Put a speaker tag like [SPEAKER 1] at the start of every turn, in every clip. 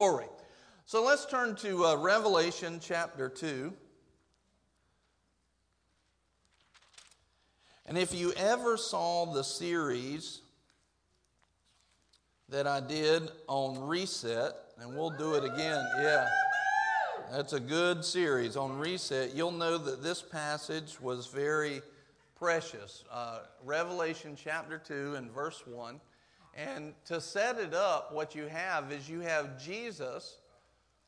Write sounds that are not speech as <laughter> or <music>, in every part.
[SPEAKER 1] Glory. So let's turn to uh, Revelation chapter 2. And if you ever saw the series that I did on Reset, and we'll do it again, yeah. That's a good series on Reset. You'll know that this passage was very precious. Uh, Revelation chapter 2 and verse 1. And to set it up, what you have is you have Jesus,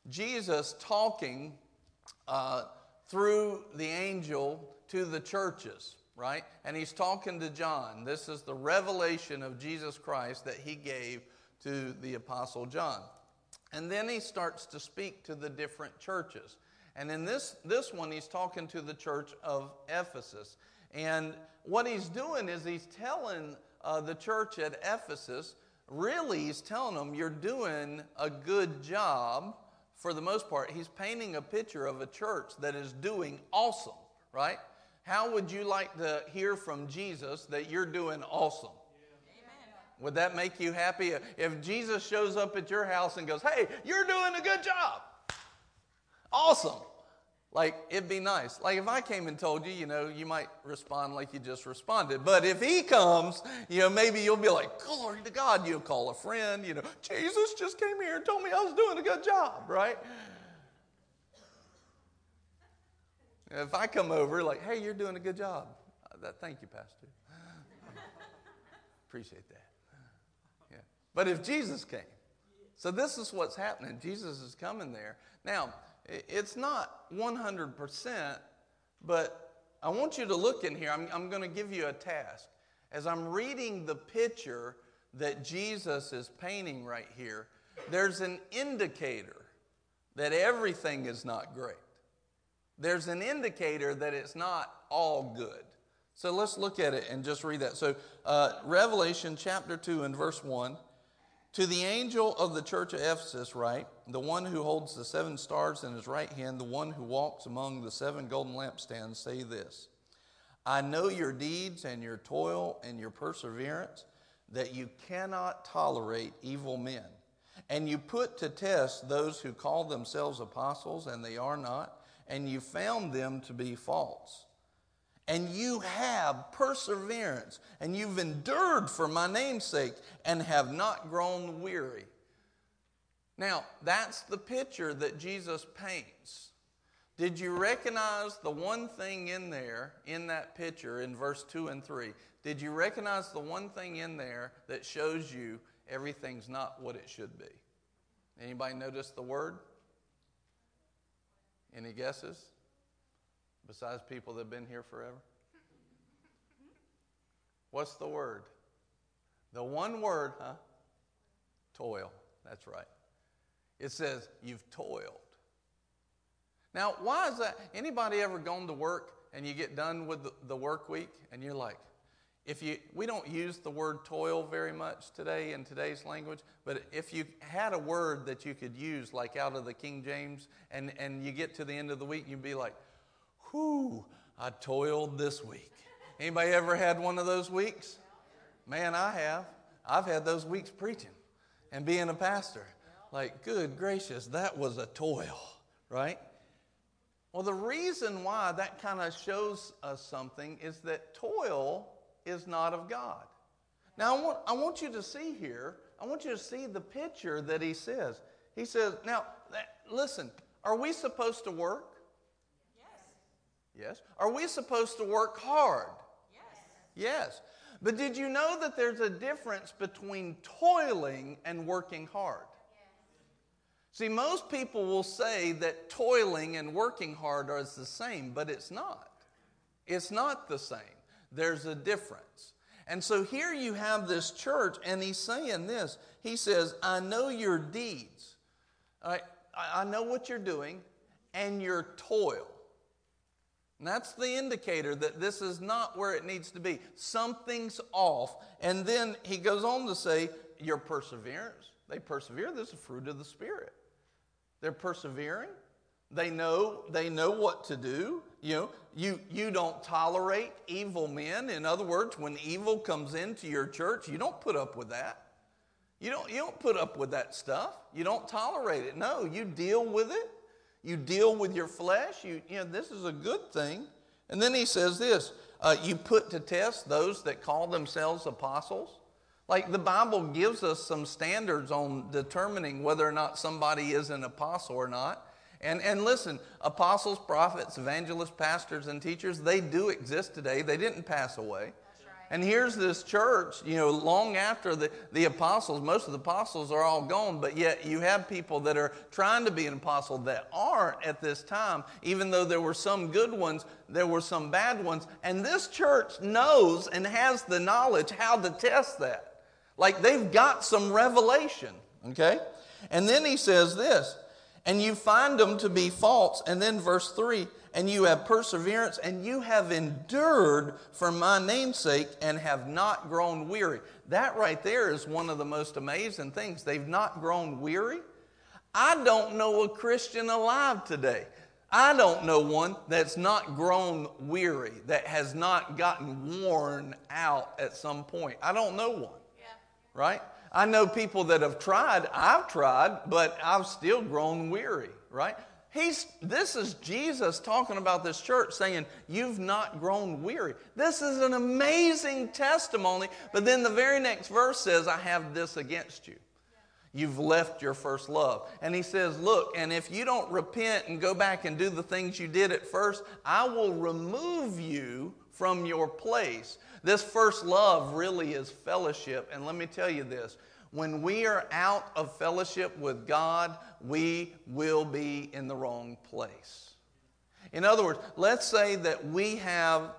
[SPEAKER 1] Jesus talking uh, through the angel to the churches, right? And he's talking to John. This is the revelation of Jesus Christ that he gave to the Apostle John. And then he starts to speak to the different churches. And in this, this one, he's talking to the church of Ephesus. And what he's doing is he's telling uh, the church at Ephesus, really, he's telling them, you're doing a good job for the most part. He's painting a picture of a church that is doing awesome, right? How would you like to hear from Jesus that you're doing awesome? Would that make you happy? If Jesus shows up at your house and goes, Hey, you're doing a good job. Awesome. Like, it'd be nice. Like, if I came and told you, you know, you might respond like you just responded. But if he comes, you know, maybe you'll be like, glory to God. You'll call a friend, you know, Jesus just came here and told me I was doing a good job, right? If I come over, like, hey, you're doing a good job. Uh, that, thank you, Pastor. Appreciate that. Yeah. But if Jesus came, so this is what's happening. Jesus is coming there. Now, it's not 100%, but I want you to look in here. I'm, I'm going to give you a task. As I'm reading the picture that Jesus is painting right here, there's an indicator that everything is not great. There's an indicator that it's not all good. So let's look at it and just read that. So, uh, Revelation chapter 2 and verse 1 to the angel of the church of Ephesus, write, the one who holds the seven stars in his right hand, the one who walks among the seven golden lampstands, say this I know your deeds and your toil and your perseverance, that you cannot tolerate evil men. And you put to test those who call themselves apostles, and they are not, and you found them to be false and you have perseverance, and you've endured for my name's sake, and have not grown weary. Now, that's the picture that Jesus paints. Did you recognize the one thing in there, in that picture, in verse 2 and 3? Did you recognize the one thing in there that shows you everything's not what it should be? Anybody notice the word? Any guesses? Besides people that have been here forever? What's the word? The one word, huh? Toil. That's right. It says you've toiled. Now, why is that? Anybody ever gone to work and you get done with the, the work week and you're like, if you we don't use the word toil very much today in today's language but if you had a word that you could use like out of the king james and and you get to the end of the week you'd be like whew, I toiled this week. Anybody ever had one of those weeks? Man, I have. I've had those weeks preaching and being a pastor. Like, good gracious, that was a toil, right? Well, the reason why that kind of shows us something is that toil is not of God. Now, I want, I want you to see here, I want you to see the picture that he says. He says, now, listen, are we supposed to work? Yes. Are we supposed to work hard? Yes. Yes. But did you know that there's a difference between toiling and working hard? Yes. See, most people will say that toiling and working hard are the same, but it's not. It's not the same. There's a difference. And so here you have this church, and he's saying this. He says, I know your deeds. I know what you're doing and your toil. And that's the indicator that this is not where it needs to be. Something's off. And then he goes on to say, Your perseverance. They persevere. This is a fruit of the Spirit. They're persevering. They know, they know what to do. You know, you, you don't tolerate evil men. In other words, when evil comes into your church, you don't put up with that. You don't, you don't put up with that stuff. You don't tolerate it. No, you deal with it. You deal with your flesh. You, you know, this is a good thing. And then he says this uh, you put to test those that call themselves apostles. Like the Bible gives us some standards on determining whether or not somebody is an apostle or not. And, and listen, apostles, prophets, evangelists, pastors, and teachers, they do exist today. They didn't pass away. And here's this church, you know, long after the, the apostles, most of the apostles are all gone, but yet you have people that are trying to be an apostle that aren't at this time. Even though there were some good ones, there were some bad ones. And this church knows and has the knowledge how to test that. Like they've got some revelation, okay? And then he says this, and you find them to be false. And then verse 3 and you have perseverance, and you have endured for my namesake and have not grown weary. That right there is one of the most amazing things. They've not grown weary. I don't know a Christian alive today. I don't know one that's not grown weary, that has not gotten worn out at some point. I don't know one. Yeah. Right? I know people that have tried. I've tried, but I've still grown weary, right? He's, this is Jesus talking about this church saying, You've not grown weary. This is an amazing testimony. But then the very next verse says, I have this against you. You've left your first love. And he says, Look, and if you don't repent and go back and do the things you did at first, I will remove you from your place. This first love really is fellowship. And let me tell you this when we are out of fellowship with God, we will be in the wrong place. In other words, let's say that we have.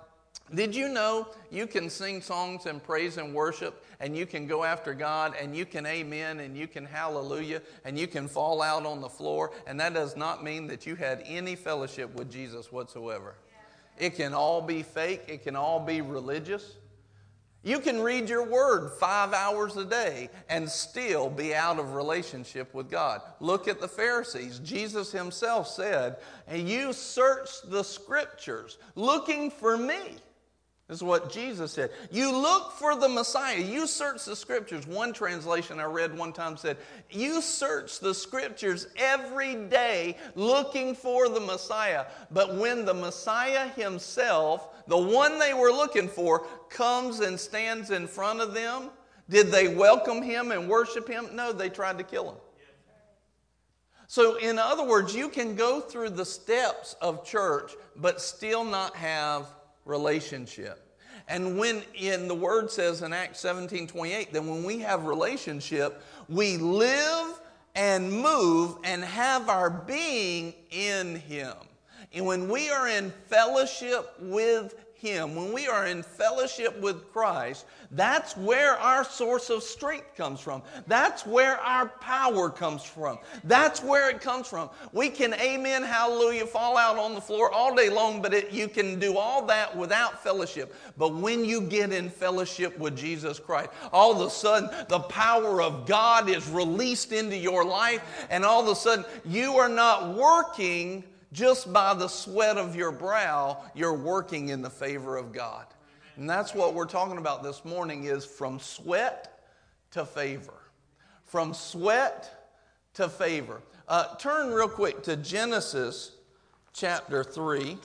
[SPEAKER 1] Did you know you can sing songs and praise and worship, and you can go after God, and you can amen, and you can hallelujah, and you can fall out on the floor, and that does not mean that you had any fellowship with Jesus whatsoever. It can all be fake, it can all be religious. You can read your word five hours a day and still be out of relationship with God. Look at the Pharisees. Jesus himself said, you search the scriptures looking for me. This is what Jesus said. You look for the Messiah. You search the scriptures. One translation I read one time said, You search the scriptures every day looking for the Messiah. But when the Messiah himself, the one they were looking for, comes and stands in front of them, did they welcome him and worship him? No, they tried to kill him. So, in other words, you can go through the steps of church, but still not have relationship. And when in the word says in Acts 17 28, that when we have relationship, we live and move and have our being in Him. And when we are in fellowship with him, when we are in fellowship with Christ, that's where our source of strength comes from. That's where our power comes from. That's where it comes from. We can amen, hallelujah, fall out on the floor all day long, but it, you can do all that without fellowship. But when you get in fellowship with Jesus Christ, all of a sudden the power of God is released into your life, and all of a sudden you are not working just by the sweat of your brow, you're working in the favor of God. And that's what we're talking about this morning is from sweat to favor. From sweat to favor. Uh, turn real quick to Genesis chapter 3.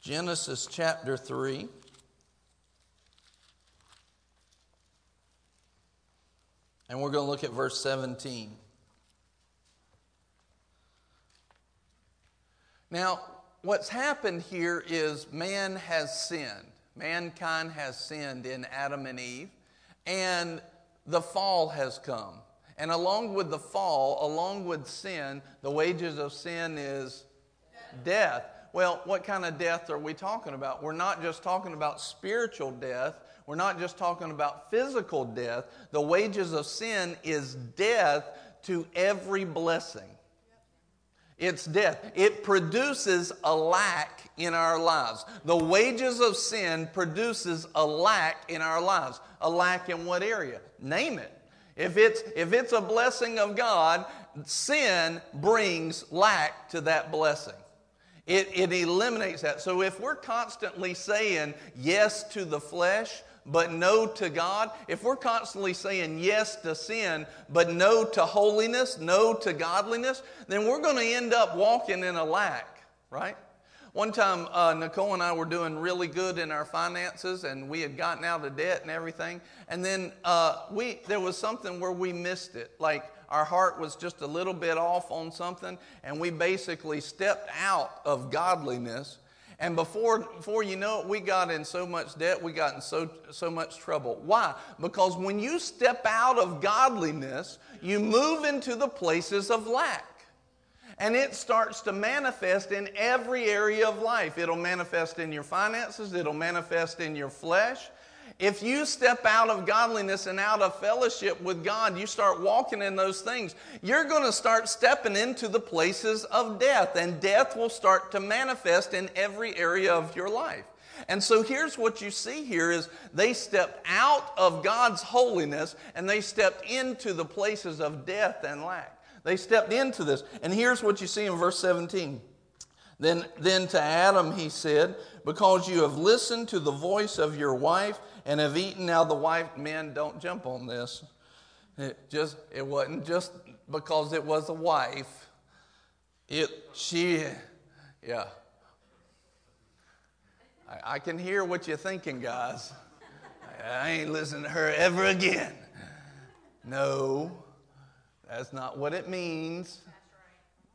[SPEAKER 1] Genesis chapter 3. And we're going to look at verse 17. Now, what's happened here is man has sinned. Mankind has sinned in Adam and Eve, and the fall has come. And along with the fall, along with sin, the wages of sin is death. Well, what kind of death are we talking about? We're not just talking about spiritual death, we're not just talking about physical death. The wages of sin is death to every blessing. It's death. It produces a lack in our lives. The wages of sin produces a lack in our lives. A lack in what area? Name it. If it's, if it's a blessing of God, sin brings lack to that blessing. It, it eliminates that. So if we're constantly saying yes to the flesh, but no to God, if we're constantly saying yes to sin, but no to holiness, no to godliness, then we're going to end up walking in a lack, right? One time, uh, Nicole and I were doing really good in our finances, and we had gotten out of debt and everything. And then uh, we there was something where we missed it. Like our heart was just a little bit off on something, and we basically stepped out of godliness. And before, before you know it, we got in so much debt, we got in so, so much trouble. Why? Because when you step out of godliness, you move into the places of lack and it starts to manifest in every area of life. It'll manifest in your finances, it'll manifest in your flesh. If you step out of godliness and out of fellowship with God, you start walking in those things, you're going to start stepping into the places of death, and death will start to manifest in every area of your life. And so here's what you see here is they stepped out of God's holiness and they stepped into the places of death and lack. They stepped into this. And here's what you see in verse 17. Then, then to Adam he said, Because you have listened to the voice of your wife and have eaten. Now, the wife, men, don't jump on this. It just it wasn't just because it was a wife. It she yeah. I, I can hear what you're thinking, guys. I ain't listening to her ever again. No. That's not what it means.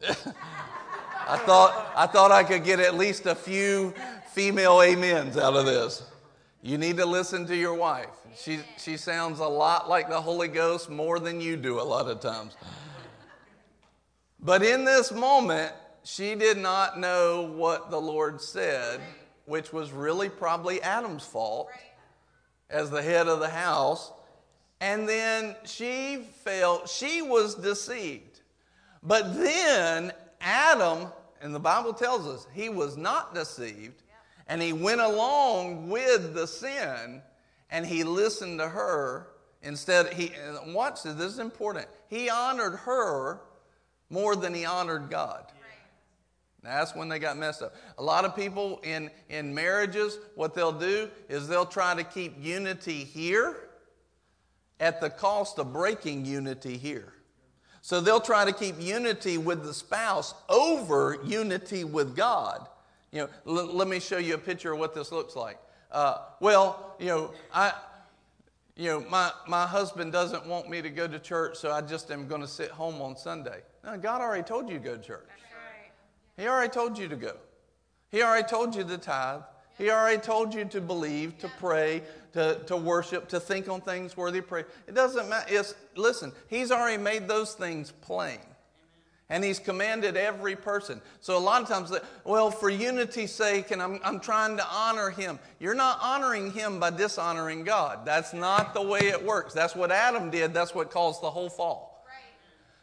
[SPEAKER 1] I thought, I thought I could get at least a few female amens out of this. You need to listen to your wife. She, she sounds a lot like the Holy Ghost more than you do a lot of times. But in this moment, she did not know what the Lord said, which was really probably Adam's fault as the head of the house. And then she felt she was deceived. But then Adam, and the Bible tells us, he was not deceived. And he went along with the sin and he listened to her instead. He, watch this, this is important. He honored her more than he honored God. That's when they got messed up. A lot of people in, in marriages, what they'll do is they'll try to keep unity here at the cost of breaking unity here. So they'll try to keep unity with the spouse over unity with God. You know, l- let me show you a picture of what this looks like. Uh, well, you know, I, you know, my, my husband doesn't want me to go to church, so I just am going to sit home on Sunday. Now, God already told you to go to church. He already told you to go. He already told you to tithe. He already told you to believe, to pray, to, to worship, to think on things worthy of praise. It doesn't matter. It's, listen, He's already made those things plain. And He's commanded every person. So a lot of times, well, for unity's sake, and I'm, I'm trying to honor Him. You're not honoring Him by dishonoring God. That's not the way it works. That's what Adam did. That's what caused the whole fall.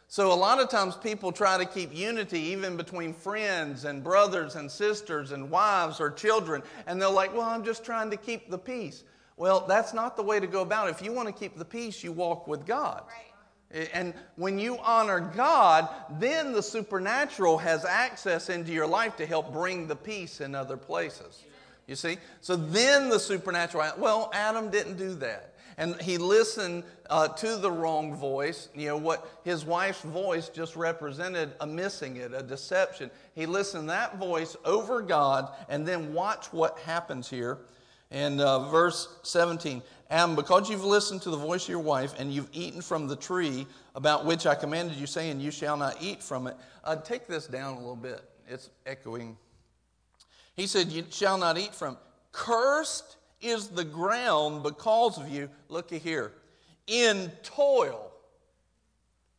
[SPEAKER 1] So, a lot of times people try to keep unity even between friends and brothers and sisters and wives or children, and they're like, Well, I'm just trying to keep the peace. Well, that's not the way to go about it. If you want to keep the peace, you walk with God. Right. And when you honor God, then the supernatural has access into your life to help bring the peace in other places. You see? So then the supernatural, well, Adam didn't do that and he listened uh, to the wrong voice. You know, what his wife's voice just represented a missing it, a deception. He listened that voice over God, and then watch what happens here. In uh, verse 17, and because you've listened to the voice of your wife and you've eaten from the tree about which I commanded you, saying, You shall not eat from it. Uh, take this down a little bit. It's echoing. He said, You shall not eat from. Cursed is the ground because of you. Looky here. In toil,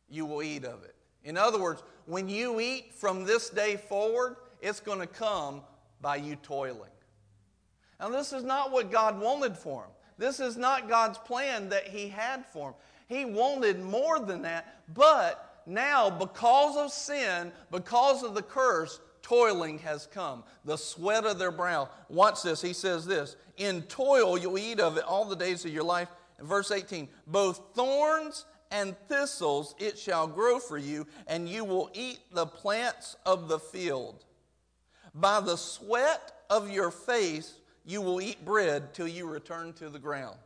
[SPEAKER 1] you will eat of it. In other words, when you eat from this day forward, it's going to come by you toiling. Now, this is not what God wanted for him. This is not God's plan that He had for him. He wanted more than that, but now, because of sin, because of the curse, toiling has come, the sweat of their brow. Watch this. He says this In toil you'll eat of it all the days of your life. verse 18 Both thorns and thistles it shall grow for you, and you will eat the plants of the field. By the sweat of your face you will eat bread till you return to the ground.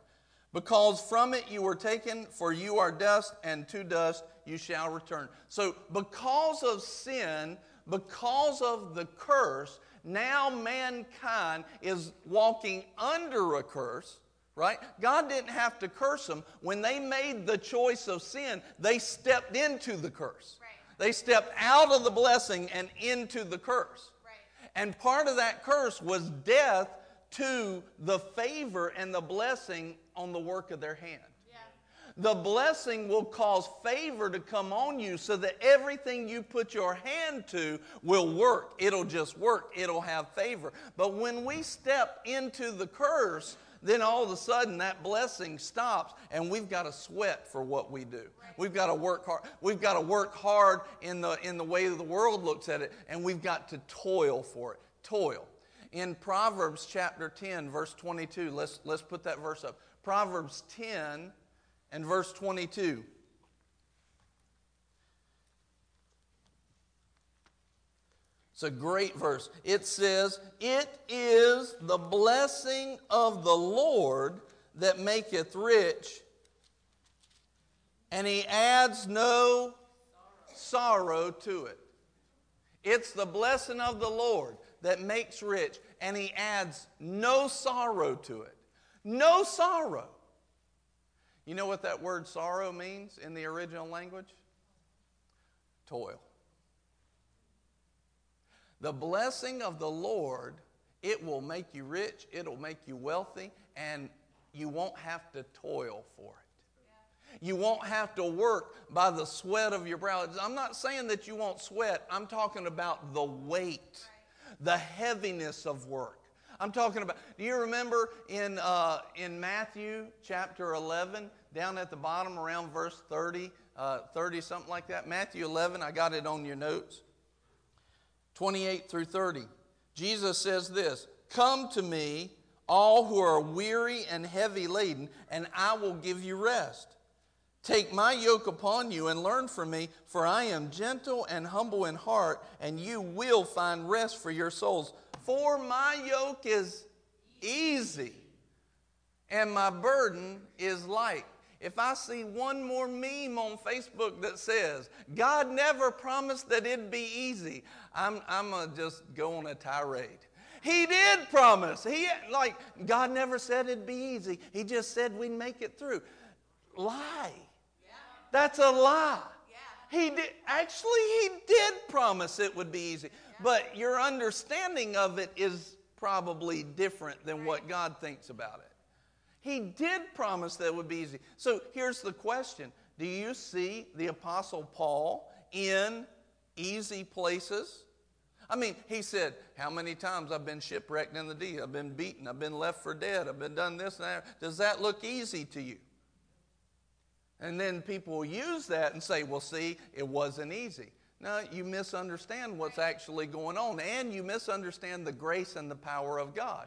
[SPEAKER 1] Because from it you were taken, for you are dust, and to dust you shall return. So, because of sin, because of the curse, now mankind is walking under a curse, right? God didn't have to curse them. When they made the choice of sin, they stepped into the curse. Right. They stepped out of the blessing and into the curse. Right. And part of that curse was death to the favor and the blessing on the work of their hand. The blessing will cause favor to come on you so that everything you put your hand to will work. It'll just work, it'll have favor. But when we step into the curse, then all of a sudden that blessing stops and we've got to sweat for what we do. We've got to work hard. We've got to work hard in the, in the way the world looks at it and we've got to toil for it. Toil in Proverbs chapter 10, verse 22. Let's, let's put that verse up. Proverbs 10 and verse 22. It's a great verse. It says, It is the blessing of the Lord that maketh rich, and he adds no sorrow to it. It's the blessing of the Lord that makes rich, and he adds no sorrow to it. No sorrow. You know what that word sorrow means in the original language? Toil. The blessing of the Lord, it will make you rich, it'll make you wealthy, and you won't have to toil for it. You won't have to work by the sweat of your brow. I'm not saying that you won't sweat. I'm talking about the weight the heaviness of work. I'm talking about, do you remember in, uh, in Matthew chapter 11, down at the bottom around verse 30, uh, 30, something like that? Matthew 11, I got it on your notes. 28 through 30. Jesus says this Come to me, all who are weary and heavy laden, and I will give you rest. Take my yoke upon you and learn from me, for I am gentle and humble in heart, and you will find rest for your souls. For my yoke is easy, and my burden is light. If I see one more meme on Facebook that says, God never promised that it'd be easy, I'm, I'm going to just go on a tirade. He did promise. He, like, God never said it'd be easy. He just said we'd make it through. Lie. That's a lie. Yeah. He did, actually, he did promise it would be easy. But your understanding of it is probably different than what God thinks about it. He did promise that it would be easy. So here's the question Do you see the Apostle Paul in easy places? I mean, he said, How many times I've been shipwrecked in the deep? I've been beaten. I've been left for dead. I've been done this and that. Does that look easy to you? And then people will use that and say, well, see, it wasn't easy. No, you misunderstand what's actually going on, and you misunderstand the grace and the power of God.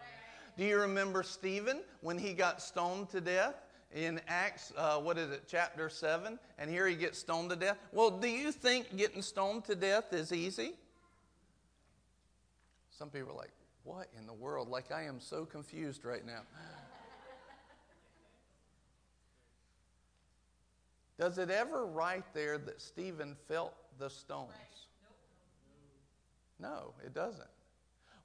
[SPEAKER 1] Do you remember Stephen when he got stoned to death? in Acts, uh, what is it, chapter 7, and here he gets stoned to death. Well, do you think getting stoned to death is easy? Some people are like, what in the world? Like, I am so confused right now. Does it ever write there that Stephen felt the stones? No, it doesn't.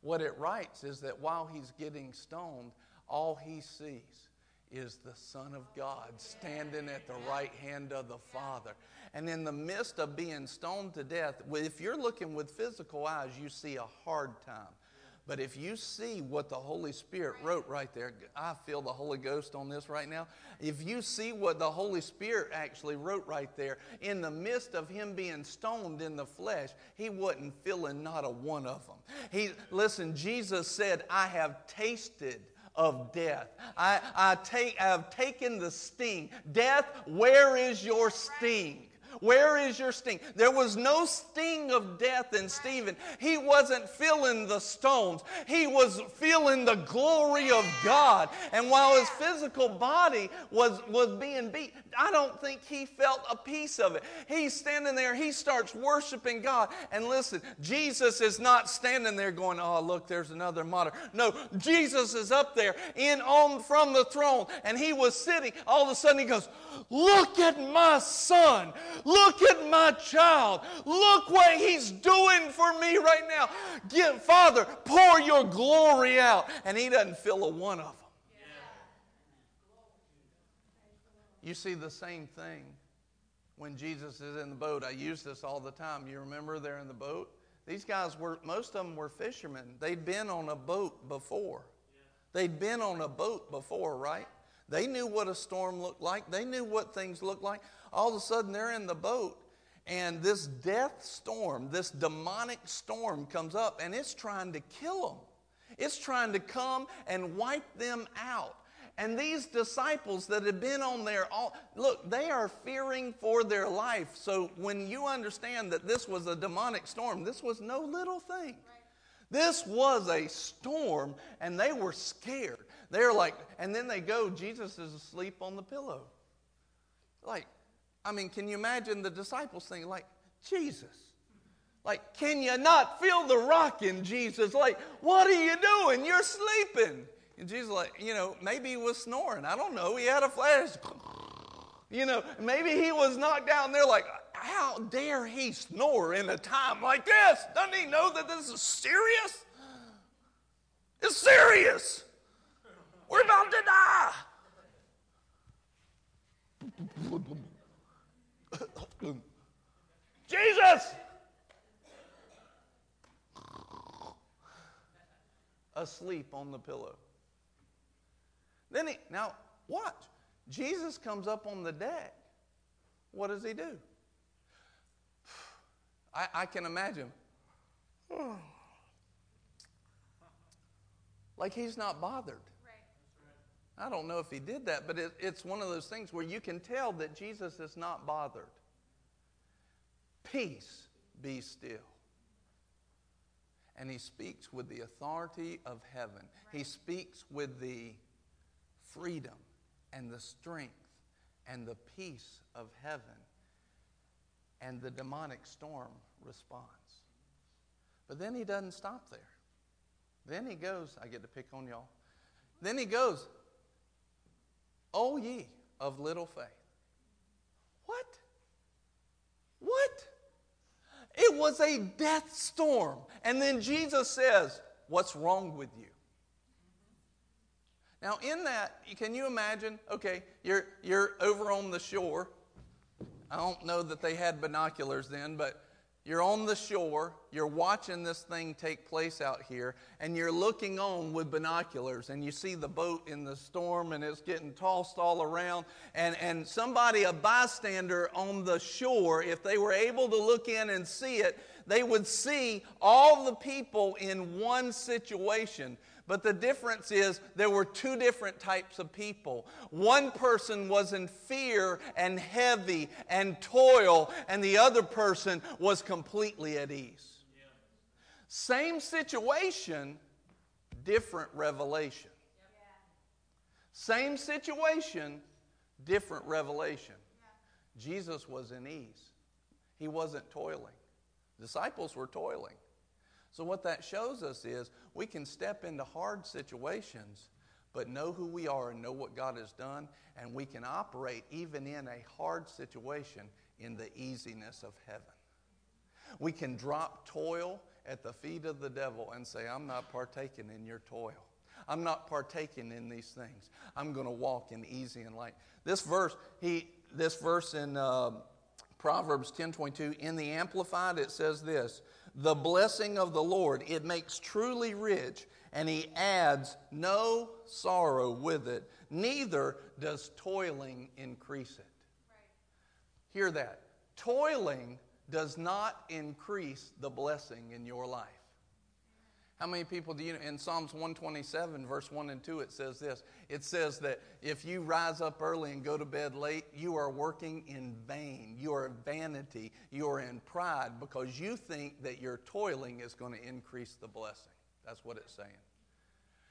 [SPEAKER 1] What it writes is that while he's getting stoned, all he sees is the Son of God standing at the right hand of the Father. And in the midst of being stoned to death, if you're looking with physical eyes, you see a hard time. But if you see what the Holy Spirit wrote right there, I feel the Holy Ghost on this right now. If you see what the Holy Spirit actually wrote right there, in the midst of him being stoned in the flesh, he wasn't feeling not a one of them. He, listen, Jesus said, I have tasted of death. I, I, take, I have taken the sting. Death, where is your sting? Where is your sting? There was no sting of death in Stephen. He wasn't feeling the stones, he was feeling the glory of God. And while his physical body was, was being beat, I don't think he felt a piece of it. He's standing there, he starts worshiping God. And listen, Jesus is not standing there going, Oh, look, there's another martyr. No, Jesus is up there in on from the throne, and he was sitting. All of a sudden he goes, Look at my son. Look at my child. Look what he's doing for me right now. Give, Father, pour your glory out. And he doesn't feel a one of them. You see the same thing when Jesus is in the boat. I use this all the time. You remember they're in the boat? These guys were, most of them were fishermen. They'd been on a boat before. They'd been on a boat before, right? They knew what a storm looked like, they knew what things looked like. All of a sudden, they're in the boat, and this death storm, this demonic storm comes up, and it's trying to kill them. It's trying to come and wipe them out. And these disciples that had been on there, all, look, they are fearing for their life. So when you understand that this was a demonic storm, this was no little thing. This was a storm, and they were scared. They're like, and then they go, Jesus is asleep on the pillow. Like, I mean, can you imagine the disciples thinking, like, Jesus? Like, can you not feel the rock in Jesus? Like, what are you doing? You're sleeping. And Jesus, like, you know, maybe he was snoring. I don't know. He had a flash. <laughs> You know, maybe he was knocked down there like, how dare he snore in a time like this? Doesn't he know that this is serious? It's serious. We're about to die. Jesus! Asleep on the pillow. Then he, now watch. Jesus comes up on the deck. What does he do? I, I can imagine. Like he's not bothered. I don't know if he did that, but it, it's one of those things where you can tell that Jesus is not bothered. Peace, be still. And he speaks with the authority of heaven. He speaks with the freedom and the strength and the peace of heaven. And the demonic storm responds. But then he doesn't stop there. Then he goes, I get to pick on y'all. Then he goes, O ye of little faith. What? What? It was a death storm. And then Jesus says, What's wrong with you? Now, in that, can you imagine? Okay, you're, you're over on the shore. I don't know that they had binoculars then, but you're on the shore, you're watching this thing take place out here, and you're looking on with binoculars, and you see the boat in the storm, and it's getting tossed all around. And, and somebody, a bystander on the shore, if they were able to look in and see it, they would see all the people in one situation. But the difference is there were two different types of people. One person was in fear and heavy and toil, and the other person was completely at ease. Yeah. Same situation, different revelation. Yeah. Same situation, different revelation. Yeah. Jesus was in ease, he wasn't toiling. Disciples were toiling. So, what that shows us is we can step into hard situations, but know who we are and know what God has done, and we can operate even in a hard situation in the easiness of heaven. We can drop toil at the feet of the devil and say, I'm not partaking in your toil. I'm not partaking in these things. I'm going to walk in easy and light. This verse, he, this verse in uh, Proverbs 10:22, in the Amplified, it says this: the blessing of the Lord. It makes truly rich, and he adds no sorrow with it. Neither does toiling increase it. Right. Hear that. Toiling does not increase the blessing in your life. How many people do you know? In Psalms 127, verse 1 and 2, it says this it says that if you rise up early and go to bed late, you are working in vain. You are in vanity. You are in pride because you think that your toiling is going to increase the blessing. That's what it's saying.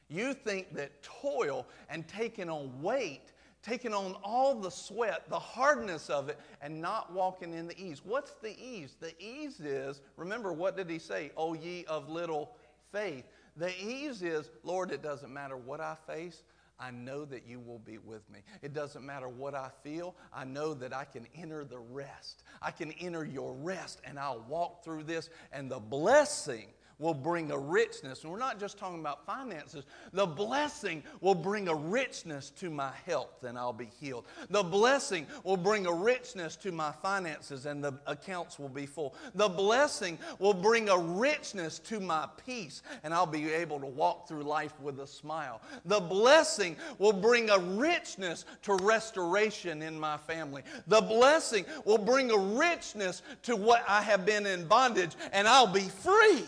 [SPEAKER 1] You think that toil and taking on weight, taking on all the sweat, the hardness of it, and not walking in the ease. What's the ease? The ease is, remember, what did he say? O ye of little faith. The ease is, Lord, it doesn't matter what I face. I know that you will be with me. It doesn't matter what I feel. I know that I can enter the rest. I can enter your rest and I'll walk through this and the blessing will bring a richness. And we're not just talking about finances. The blessing will bring a richness to my health and I'll be healed. The blessing will bring a richness to my finances and the accounts will be full. The blessing will bring a richness to my peace and I'll be able to walk through life with a smile. The blessing will bring a richness to restoration in my family. The blessing will bring a richness to what I have been in bondage and I'll be free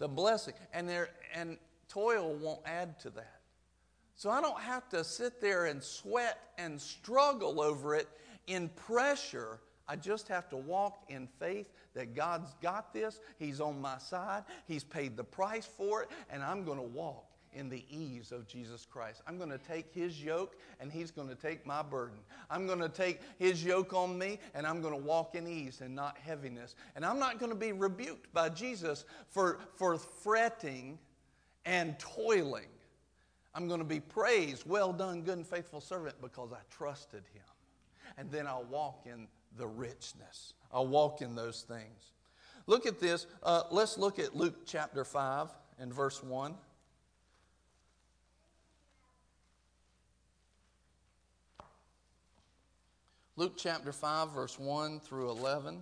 [SPEAKER 1] the blessing. And, there, and toil won't add to that. So I don't have to sit there and sweat and struggle over it in pressure. I just have to walk in faith that God's got this. He's on my side. He's paid the price for it, and I'm going to walk in the ease of Jesus Christ. I'm going to take his yoke and he's going to take my burden. I'm going to take his yoke on me and I'm going to walk in ease and not heaviness. And I'm not going to be rebuked by Jesus for, for fretting and toiling. I'm going to be praised, well done, good and faithful servant, because I trusted him. And then I'll walk in the richness. I'll walk in those things. Look at this. Uh, let's look at Luke chapter 5 and verse 1. Luke chapter 5, verse 1 through 11.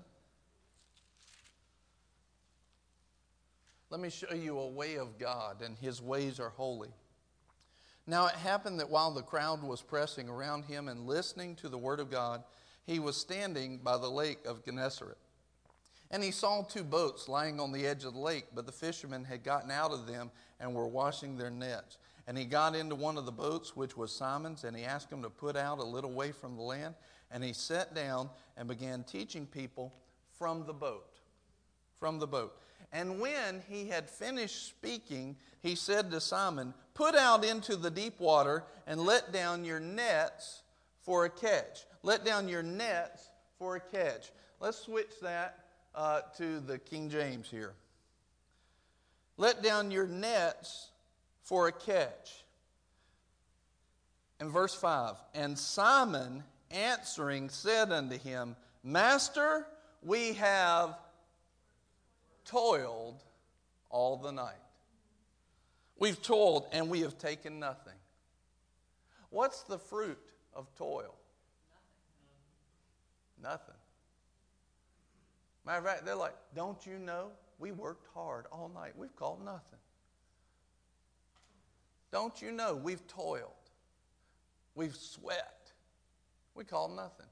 [SPEAKER 1] Let me show you a way of God, and his ways are holy. Now it happened that while the crowd was pressing around him and listening to the word of God, he was standing by the lake of Gennesaret. And he saw two boats lying on the edge of the lake, but the fishermen had gotten out of them and were washing their nets. And he got into one of the boats, which was Simon's, and he asked him to put out a little way from the land. And he sat down and began teaching people from the boat. From the boat. And when he had finished speaking, he said to Simon, Put out into the deep water and let down your nets for a catch. Let down your nets for a catch. Let's switch that uh, to the King James here. Let down your nets for a catch. In verse 5, and Simon answering said unto him, Master, we have toiled all the night. We've toiled and we have taken nothing. What's the fruit of toil? Nothing. Matter of fact, they're like, Don't you know? We worked hard all night. We've called nothing. Don't you know? We've toiled. We've sweat. We call nothing.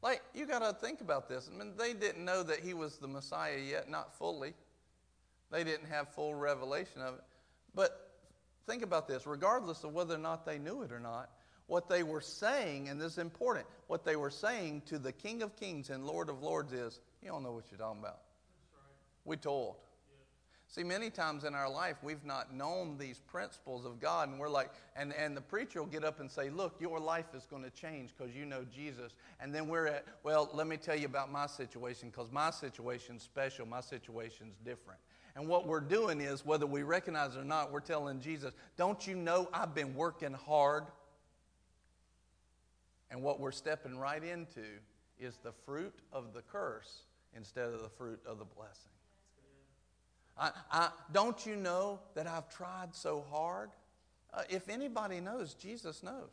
[SPEAKER 1] Like, you got to think about this. I mean, they didn't know that he was the Messiah yet, not fully. They didn't have full revelation of it. But think about this regardless of whether or not they knew it or not, what they were saying, and this is important, what they were saying to the King of Kings and Lord of Lords is, you don't know what you're talking about. Right. We told. See, many times in our life, we've not known these principles of God, and we're like, and, and the preacher will get up and say, Look, your life is going to change because you know Jesus. And then we're at, Well, let me tell you about my situation because my situation's special, my situation's different. And what we're doing is, whether we recognize it or not, we're telling Jesus, Don't you know I've been working hard? And what we're stepping right into is the fruit of the curse instead of the fruit of the blessing. I, I, don't you know that I've tried so hard? Uh, if anybody knows, Jesus knows.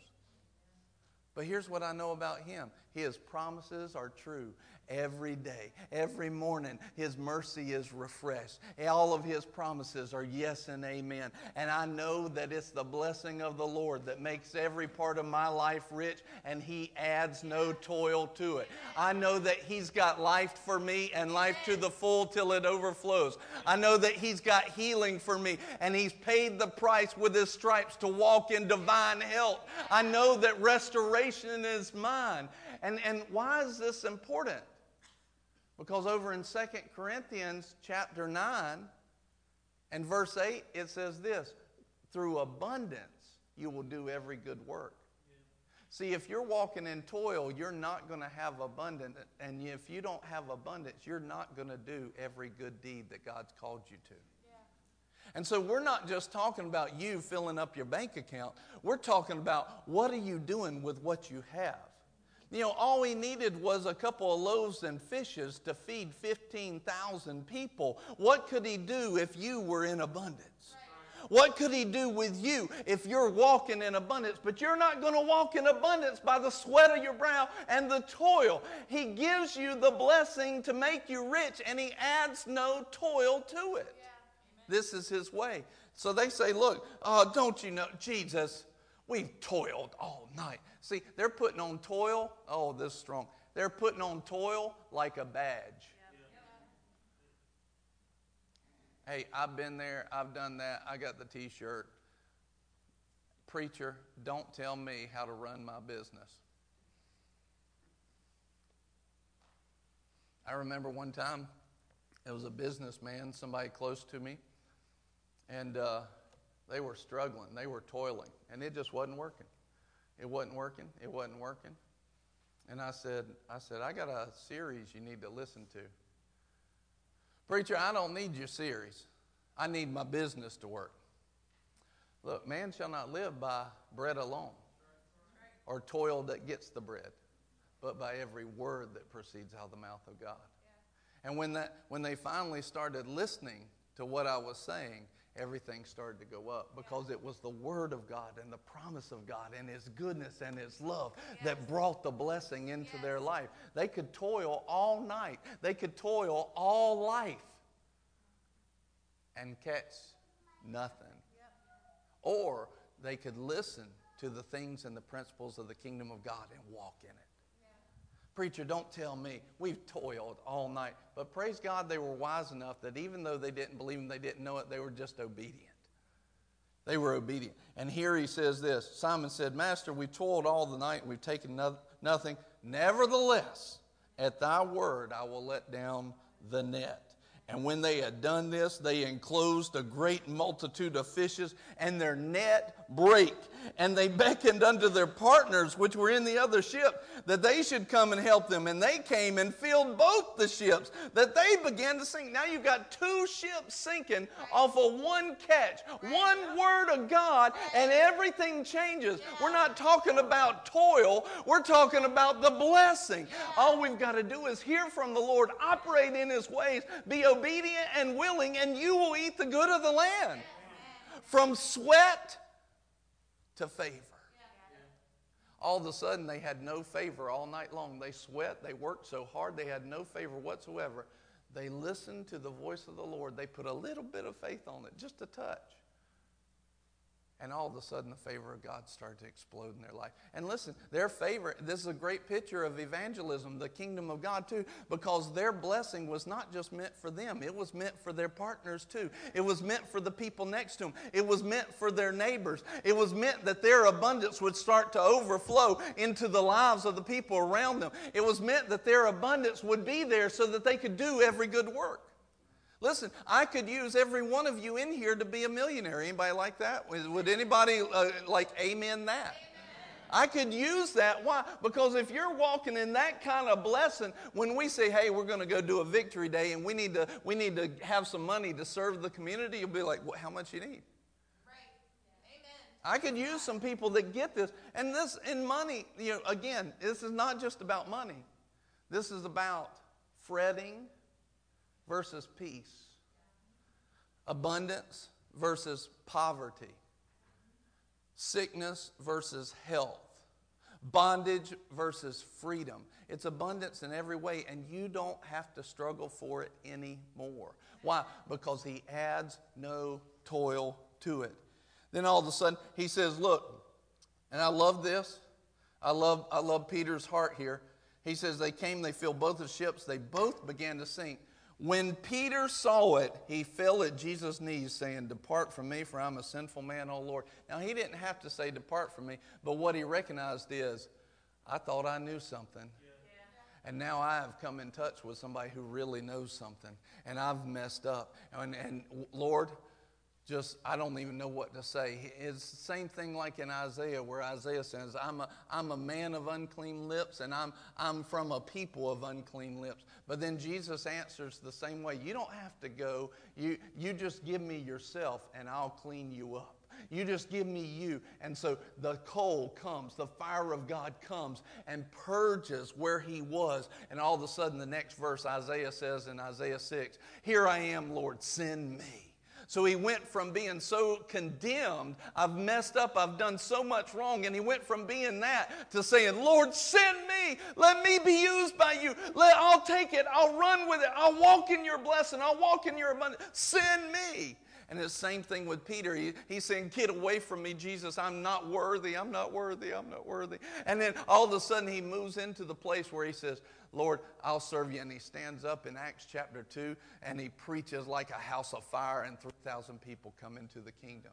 [SPEAKER 1] But here's what I know about him his promises are true every day, every morning. His mercy is refreshed. All of His promises are yes and amen. And I know that it's the blessing of the Lord that makes every part of my life rich, and He adds no toil to it. I know that He's got life for me and life to the full till it overflows. I know that He's got healing for me, and He's paid the price with His stripes to walk in divine health. I know that restoration is mine. And, and why is this important? Because over in 2 Corinthians chapter 9 and verse 8, it says this through abundance you will do every good work. See, if you're walking in toil, you're not going to have abundance. And if you don't have abundance, you're not going to do every good deed that God's called you to. And so we're not just talking about you filling up your bank account. We're talking about what are you doing with what you have? You know, all he needed was a couple of loaves and fishes to feed 15,000 people. What could he do if you were in abundance? What could he do with you if you're walking in abundance? But you're not going to walk in abundance by the sweat of your brow and the toil. He gives you the blessing to make you rich, and he adds no toil to it. Yeah. This is his way. So they say, Look, oh, don't you know, Jesus, we've toiled all night. See, they're putting on toil. Oh, this is strong. They're putting on toil like a badge. Hey, I've been there. I've done that. I got the t shirt. Preacher, don't tell me how to run my business. I remember one time it was a businessman, somebody close to me, and uh, they were struggling. They were toiling, and it just wasn't working. It wasn't working. It wasn't working. And I said, I said, I got a series you need to listen to. Preacher, I don't need your series. I need my business to work. Look, man shall not live by bread alone or toil that gets the bread, but by every word that proceeds out of the mouth of God. And when, that, when they finally started listening to what I was saying, everything started to go up because it was the Word of God and the promise of God and His goodness and His love yes. that brought the blessing into yes. their life. They could toil all night, they could toil all life and catch nothing. Yep. Or they could listen to the things and the principles of the kingdom of God and walk in it. Preacher, don't tell me. We've toiled all night. But praise God, they were wise enough that even though they didn't believe him, they didn't know it, they were just obedient. They were obedient. And here he says this Simon said, Master, we toiled all the night we've taken no- nothing. Nevertheless, at thy word I will let down the net. And when they had done this, they enclosed a great multitude of fishes, and their net brake. And they beckoned unto their partners, which were in the other ship, that they should come and help them. And they came and filled both the ships, that they began to sink. Now you've got two ships sinking off of one catch, one word of God, and everything changes. We're not talking about toil, we're talking about the blessing. All we've got to do is hear from the Lord, operate in His ways, be obedient and willing, and you will eat the good of the land. From sweat to favor. All of a sudden, they had no favor all night long. They sweat, they worked so hard, they had no favor whatsoever. They listened to the voice of the Lord. They put a little bit of faith on it, just a touch. And all of a sudden, the favor of God started to explode in their life. And listen, their favor, this is a great picture of evangelism, the kingdom of God, too, because their blessing was not just meant for them, it was meant for their partners, too. It was meant for the people next to them, it was meant for their neighbors. It was meant that their abundance would start to overflow into the lives of the people around them. It was meant that their abundance would be there so that they could do every good work. Listen, I could use every one of you in here to be a millionaire. Anybody like that? Would anybody uh, like amen that? I could use that. Why? Because if you're walking in that kind of blessing, when we say, "Hey, we're going to go do a victory day, and we need to we need to have some money to serve the community," you'll be like, well, "How much you need?" I could use some people that get this. And this in money, you know, again, this is not just about money. This is about fretting versus peace, abundance versus poverty, sickness versus health, bondage versus freedom. It's abundance in every way, and you don't have to struggle for it anymore. Why? Because He adds no toil to it. Then all of a sudden, He says, Look, and I love this. I love, I love Peter's heart here. He says, They came, they filled both the ships, they both began to sink. When Peter saw it, he fell at Jesus' knees, saying, Depart from me, for I'm a sinful man, O Lord. Now, he didn't have to say, Depart from me, but what he recognized is, I thought I knew something. And now I have come in touch with somebody who really knows something, and I've messed up. And, and Lord, just I don't even know what to say. It's the same thing like in Isaiah, where Isaiah says, I'm a, I'm a man of unclean lips, and I'm, I'm from a people of unclean lips. But then Jesus answers the same way. You don't have to go. You, you just give me yourself, and I'll clean you up. You just give me you. And so the coal comes, the fire of God comes and purges where he was. And all of a sudden, the next verse, Isaiah says in Isaiah 6, Here I am, Lord, send me. So he went from being so condemned, I've messed up, I've done so much wrong, and he went from being that to saying, Lord, send me. Let me be used by you. Let, I'll take it. I'll run with it. I'll walk in your blessing. I'll walk in your abundance. Send me. And the same thing with Peter. He, he's saying, Get away from me, Jesus. I'm not worthy. I'm not worthy. I'm not worthy. And then all of a sudden, he moves into the place where he says, Lord, I'll serve you. And he stands up in Acts chapter 2 and he preaches like a house of fire, and 3,000 people come into the kingdom.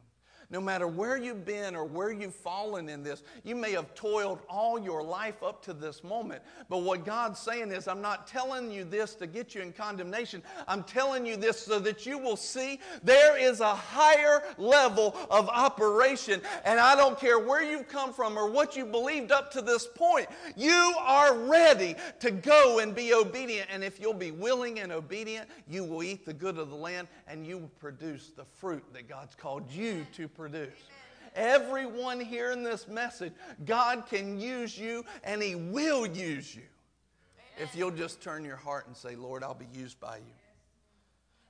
[SPEAKER 1] No matter where you've been or where you've fallen in this, you may have toiled all your life up to this moment. But what God's saying is, I'm not telling you this to get you in condemnation. I'm telling you this so that you will see there is a higher level of operation. And I don't care where you've come from or what you believed up to this point, you are ready to go and be obedient. And if you'll be willing and obedient, you will eat the good of the land and you will produce the fruit that God's called you to produce. Everyone hearing this message, God can use you and He will use you if you'll just turn your heart and say, Lord, I'll be used by you.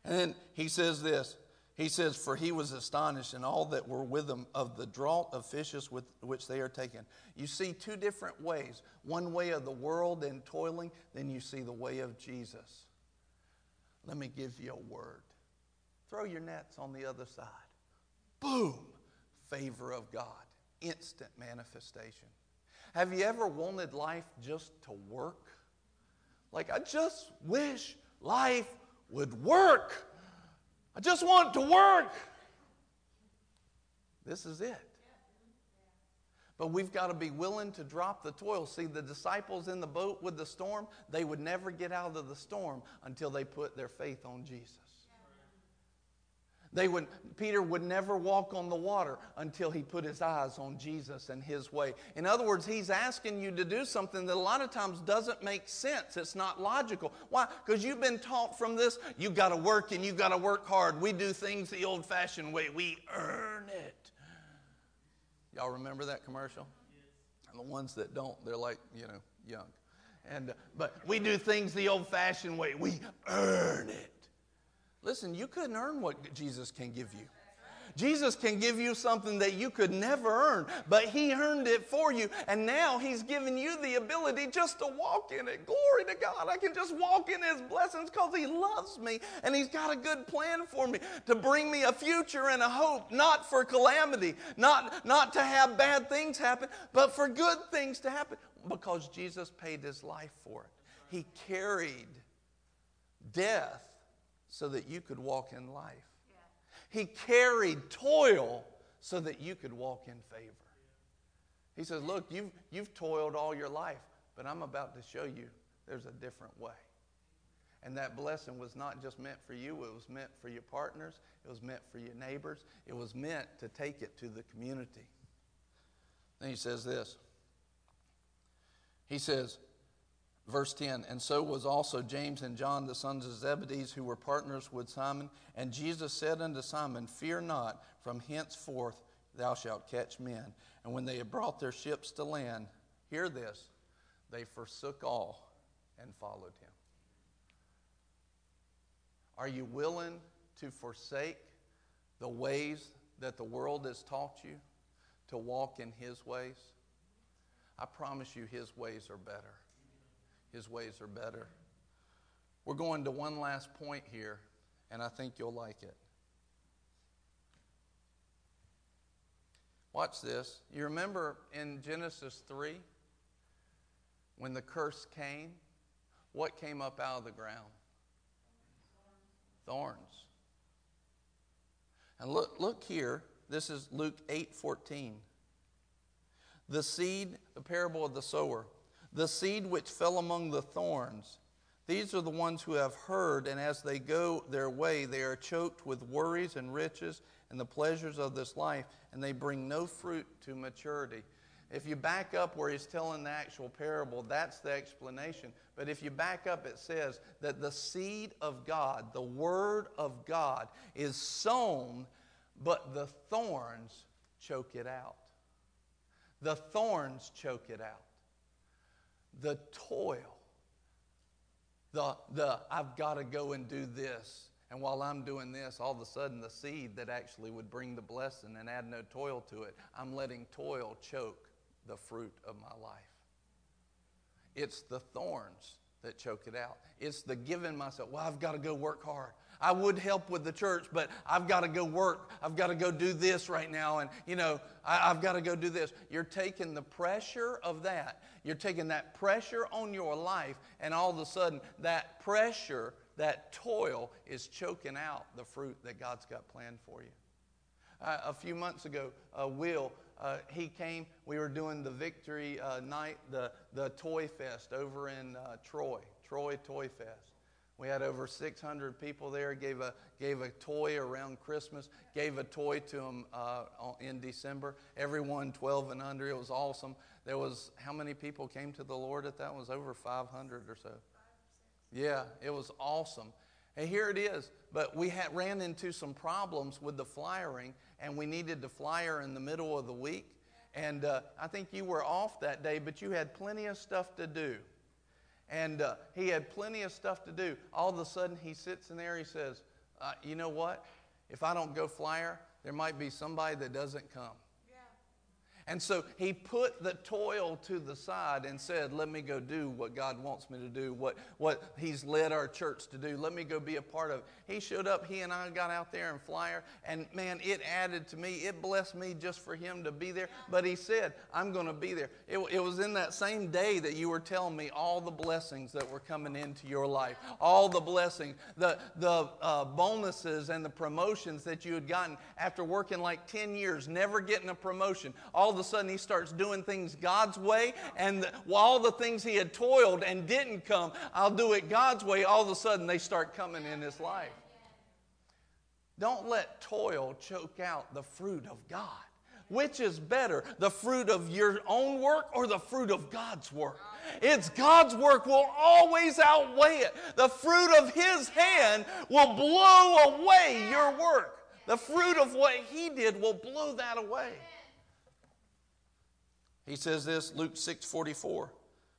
[SPEAKER 1] And then he says this He says, For he was astonished, and all that were with him of the draught of fishes with which they are taken. You see two different ways one way of the world and toiling, then you see the way of Jesus. Let me give you a word. Throw your nets on the other side boom, favor of God, instant manifestation. Have you ever wanted life just to work? Like, I just wish life would work. I just want it to work. This is it. But we've got to be willing to drop the toil. See, the disciples in the boat with the storm, they would never get out of the storm until they put their faith on Jesus. They would, Peter would never walk on the water until he put his eyes on Jesus and his way. In other words, he's asking you to do something that a lot of times doesn't make sense. It's not logical. Why? Because you've been taught from this, you've got to work and you've got to work hard. We do things the old fashioned way, we earn it. Y'all remember that commercial? And the ones that don't, they're like, you know, young. And, uh, but we do things the old fashioned way, we earn it. Listen, you couldn't earn what Jesus can give you. Jesus can give you something that you could never earn, but He earned it for you. And now He's given you the ability just to walk in it. Glory to God. I can just walk in His blessings because He loves me and He's got a good plan for me to bring me a future and a hope, not for calamity, not, not to have bad things happen, but for good things to happen because Jesus paid His life for it. He carried death so that you could walk in life. Yeah. He carried toil so that you could walk in favor. He says, Look, you've, you've toiled all your life, but I'm about to show you there's a different way. And that blessing was not just meant for you, it was meant for your partners, it was meant for your neighbors, it was meant to take it to the community. Then he says this He says, Verse 10 And so was also James and John, the sons of Zebedee, who were partners with Simon. And Jesus said unto Simon, Fear not, from henceforth thou shalt catch men. And when they had brought their ships to land, hear this, they forsook all and followed him. Are you willing to forsake the ways that the world has taught you to walk in his ways? I promise you, His ways are better. His ways are better. We're going to one last point here, and I think you'll like it. Watch this. You remember in Genesis 3 when the curse came? What came up out of the ground? Thorns. And look, look here. This is Luke 8 14. The seed, the parable of the sower, the seed which fell among the thorns. These are the ones who have heard, and as they go their way, they are choked with worries and riches and the pleasures of this life, and they bring no fruit to maturity. If you back up where he's telling the actual parable, that's the explanation. But if you back up, it says that the seed of God, the Word of God, is sown, but the thorns choke it out. The thorns choke it out. The toil, the, the I've got to go and do this. And while I'm doing this, all of a sudden the seed that actually would bring the blessing and add no toil to it, I'm letting toil choke the fruit of my life. It's the thorns that choke it out. It's the giving myself, well, I've got to go work hard. I would help with the church, but I've got to go work. I've got to go do this right now. And, you know, I, have got to go do this. You're taking the pressure of that. You're taking that pressure on your life, and all of a sudden, that pressure, that toil is choking out the fruit that God's got planned for you. Uh, a few months ago, uh, Will, uh, he came. We were doing the victory uh, night, the, the Toy Fest over in uh, Troy, Troy Toy Fest. We had over 600 people there, gave a, gave a toy around Christmas, gave a toy to them uh, in December. Everyone 12 and under. It was awesome. There was, how many people came to the Lord at that? It was over 500 or so. Yeah, it was awesome. And here it is. But we had, ran into some problems with the flyering, and we needed to flyer in the middle of the week. And uh, I think you were off that day, but you had plenty of stuff to do. And uh, he had plenty of stuff to do. All of a sudden, he sits in there. He says, uh, You know what? If I don't go flyer, there might be somebody that doesn't come. And so he put the toil to the side and said, Let me go do what God wants me to do, what, what he's led our church to do. Let me go be a part of it. He showed up, he and I got out there in flyer, and man, it added to me. It blessed me just for him to be there. But he said, I'm going to be there. It, it was in that same day that you were telling me all the blessings that were coming into your life, all the blessings, the, the uh, bonuses and the promotions that you had gotten after working like 10 years, never getting a promotion. All of a sudden he starts doing things God's way, and all the things he had toiled and didn't come, I'll do it God's way, all of a sudden they start coming in his life. Don't let toil choke out the fruit of God. Which is better, the fruit of your own work or the fruit of God's work? It's God's work will always outweigh it. The fruit of His hand will blow away your work. The fruit of what He did will blow that away. He says this, Luke 6 44.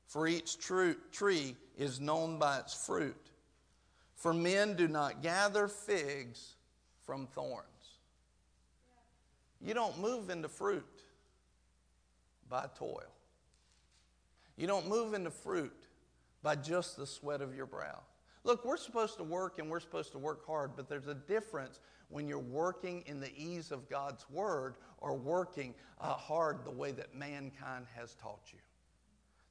[SPEAKER 1] For each tree is known by its fruit. For men do not gather figs from thorns. You don't move into fruit by toil. You don't move into fruit by just the sweat of your brow. Look, we're supposed to work and we're supposed to work hard, but there's a difference when you're working in the ease of God's word or working uh, hard the way that mankind has taught you.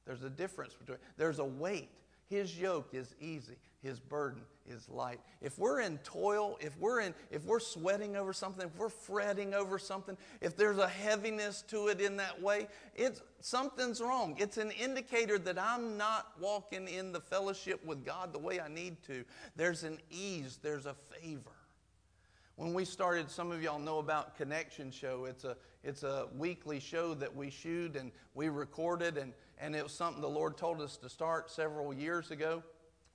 [SPEAKER 1] There's a difference between, there's a weight. His yoke is easy, his burden is light. If we're in toil, if we're in if we're sweating over something, if we're fretting over something, if there's a heaviness to it in that way, it's something's wrong. It's an indicator that I'm not walking in the fellowship with God the way I need to. There's an ease, there's a favor. When we started, some of y'all know about Connection Show. It's a, it's a weekly show that we shoot and we recorded, and, and it was something the Lord told us to start several years ago.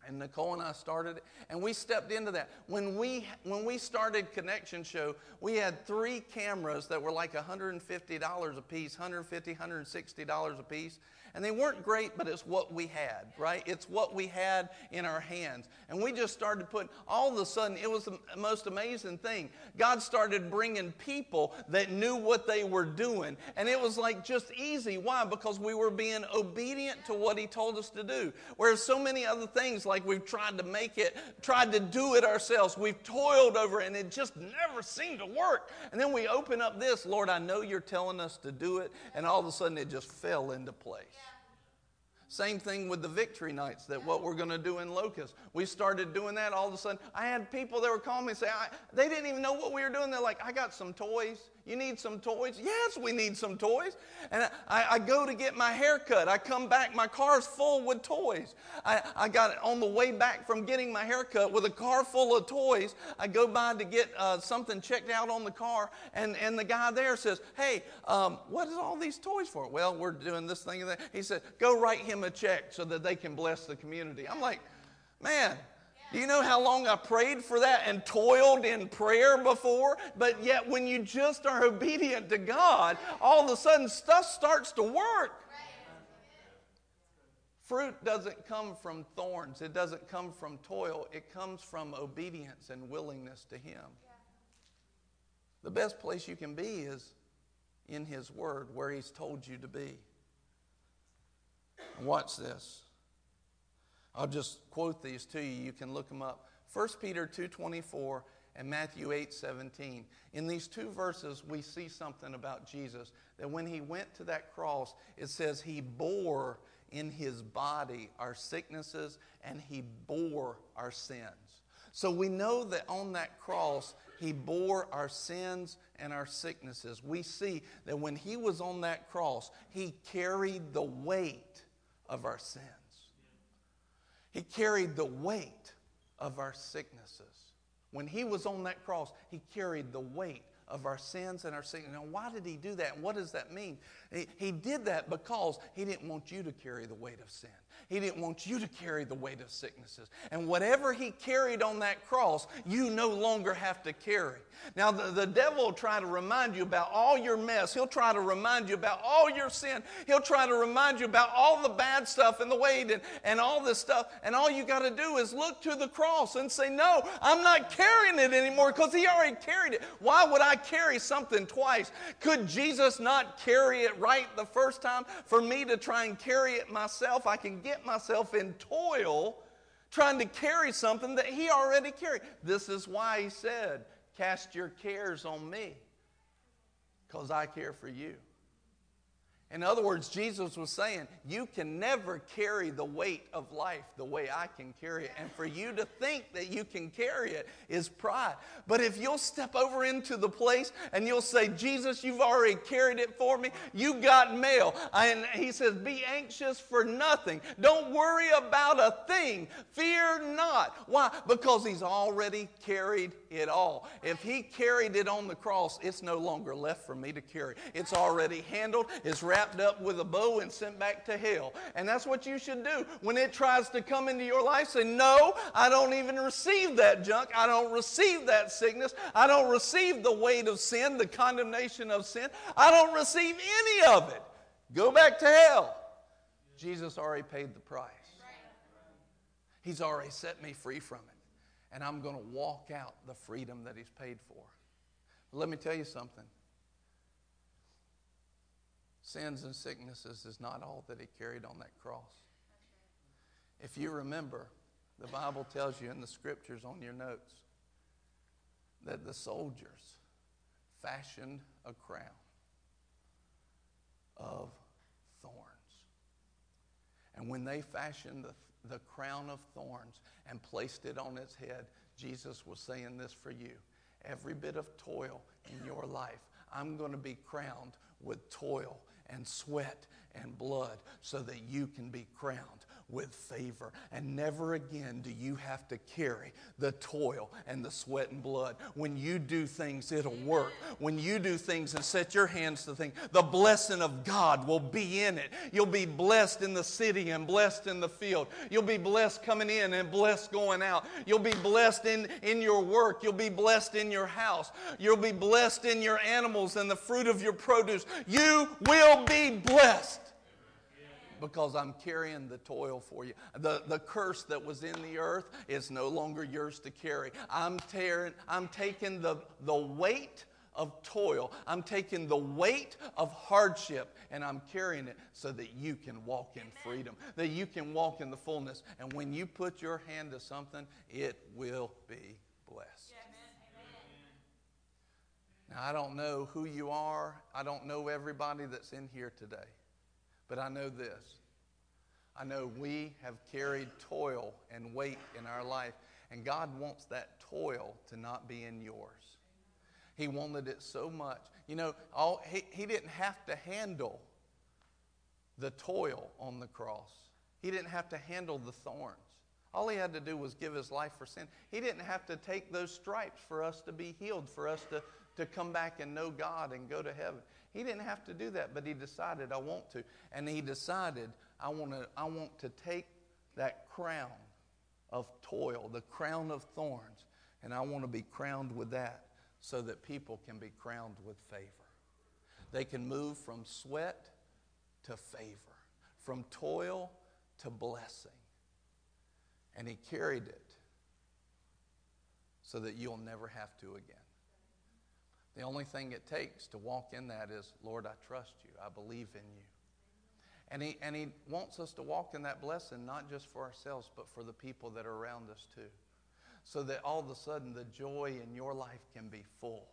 [SPEAKER 1] And Nicole and I started it, and we stepped into that. When we when we started Connection Show, we had three cameras that were like $150 a piece, $150, $160 a piece. And they weren't great, but it's what we had, right? It's what we had in our hands. And we just started putting, all of a sudden, it was the most amazing thing. God started bringing people that knew what they were doing. And it was like just easy. Why? Because we were being obedient to what He told us to do. Whereas so many other things, like we've tried to make it, tried to do it ourselves, we've toiled over it, and it just never seemed to work. And then we open up this, Lord, I know you're telling us to do it. And all of a sudden, it just fell into place. Same thing with the victory nights that what we're going to do in Locust. We started doing that all of a sudden. I had people that were calling me and say, they didn't even know what we were doing. They're like, I got some toys. You need some toys? Yes, we need some toys. And I, I, go to get my hair cut. I come back, my car's full with toys. I, I got on the way back from getting my hair cut with a car full of toys. I go by to get uh, something checked out on the car, and, and the guy there says, Hey, um, what is all these toys for? Well, we're doing this thing and that. He said, Go write him a check so that they can bless the community. I'm like, Man, do you know how long I prayed for that and toiled in prayer before? But yet, when you just are obedient to God, all of a sudden stuff starts to work. Fruit doesn't come from thorns, it doesn't come from toil, it comes from obedience and willingness to Him. The best place you can be is in His Word, where He's told you to be. Watch this. I'll just quote these to you. You can look them up. 1 Peter 2:24 and Matthew 8:17. In these two verses we see something about Jesus that when he went to that cross it says he bore in his body our sicknesses and he bore our sins. So we know that on that cross he bore our sins and our sicknesses. We see that when he was on that cross he carried the weight of our sins. He carried the weight of our sicknesses. When he was on that cross, he carried the weight of our sins and our sickness. Now, why did he do that? What does that mean? He, he did that because he didn't want you to carry the weight of sin. He didn't want you to carry the weight of sicknesses. And whatever He carried on that cross, you no longer have to carry. Now, the, the devil will try to remind you about all your mess. He'll try to remind you about all your sin. He'll try to remind you about all the bad stuff and the weight and, and all this stuff. And all you got to do is look to the cross and say, No, I'm not carrying it anymore because He already carried it. Why would I carry something twice? Could Jesus not carry it right the first time? For me to try and carry it myself, I can get myself in toil trying to carry something that he already carried. This is why he said, Cast your cares on me, because I care for you. In other words, Jesus was saying, You can never carry the weight of life the way I can carry it. And for you to think that you can carry it is pride. But if you'll step over into the place and you'll say, Jesus, you've already carried it for me, you got mail. And he says, Be anxious for nothing. Don't worry about a thing. Fear not. Why? Because he's already carried it all. If he carried it on the cross, it's no longer left for me to carry. It's already handled, it's wrapped wrapped up with a bow and sent back to hell. And that's what you should do. When it tries to come into your life, say, No, I don't even receive that junk. I don't receive that sickness. I don't receive the weight of sin, the condemnation of sin. I don't receive any of it. Go back to hell. Jesus already paid the price. He's already set me free from it. And I'm going to walk out the freedom that He's paid for. But let me tell you something sins and sicknesses is not all that he carried on that cross. If you remember, the Bible tells you in the scriptures on your notes that the soldiers fashioned a crown of thorns. And when they fashioned the, the crown of thorns and placed it on its head, Jesus was saying this for you. Every bit of toil in your life, I'm going to be crowned with toil and sweat and blood so that you can be crowned with favor. And never again do you have to carry the toil and the sweat and blood. When you do things, it'll work. When you do things and set your hands to things, the blessing of God will be in it. You'll be blessed in the city and blessed in the field. You'll be blessed coming in and blessed going out. You'll be blessed in, in your work. You'll be blessed in your house. You'll be blessed in your animals and the fruit of your produce. You will be blessed because I'm carrying the toil for you. The, the curse that was in the earth is no longer yours to carry. I'm, tearing, I'm taking the, the weight of toil, I'm taking the weight of hardship, and I'm carrying it so that you can walk in freedom, that you can walk in the fullness. And when you put your hand to something, it will be blessed. Now, I don't know who you are. I don't know everybody that's in here today. But I know this. I know we have carried toil and weight in our life, and God wants that toil to not be in yours. He wanted it so much. You know, all, he, he didn't have to handle the toil on the cross, He didn't have to handle the thorns. All he had to do was give his life for sin. He didn't have to take those stripes for us to be healed, for us to, to come back and know God and go to heaven. He didn't have to do that, but he decided, I want to. And he decided, I want to, I want to take that crown of toil, the crown of thorns, and I want to be crowned with that so that people can be crowned with favor. They can move from sweat to favor, from toil to blessing. And he carried it so that you'll never have to again. The only thing it takes to walk in that is, Lord, I trust you. I believe in you. And he, and he wants us to walk in that blessing, not just for ourselves, but for the people that are around us too. So that all of a sudden the joy in your life can be full.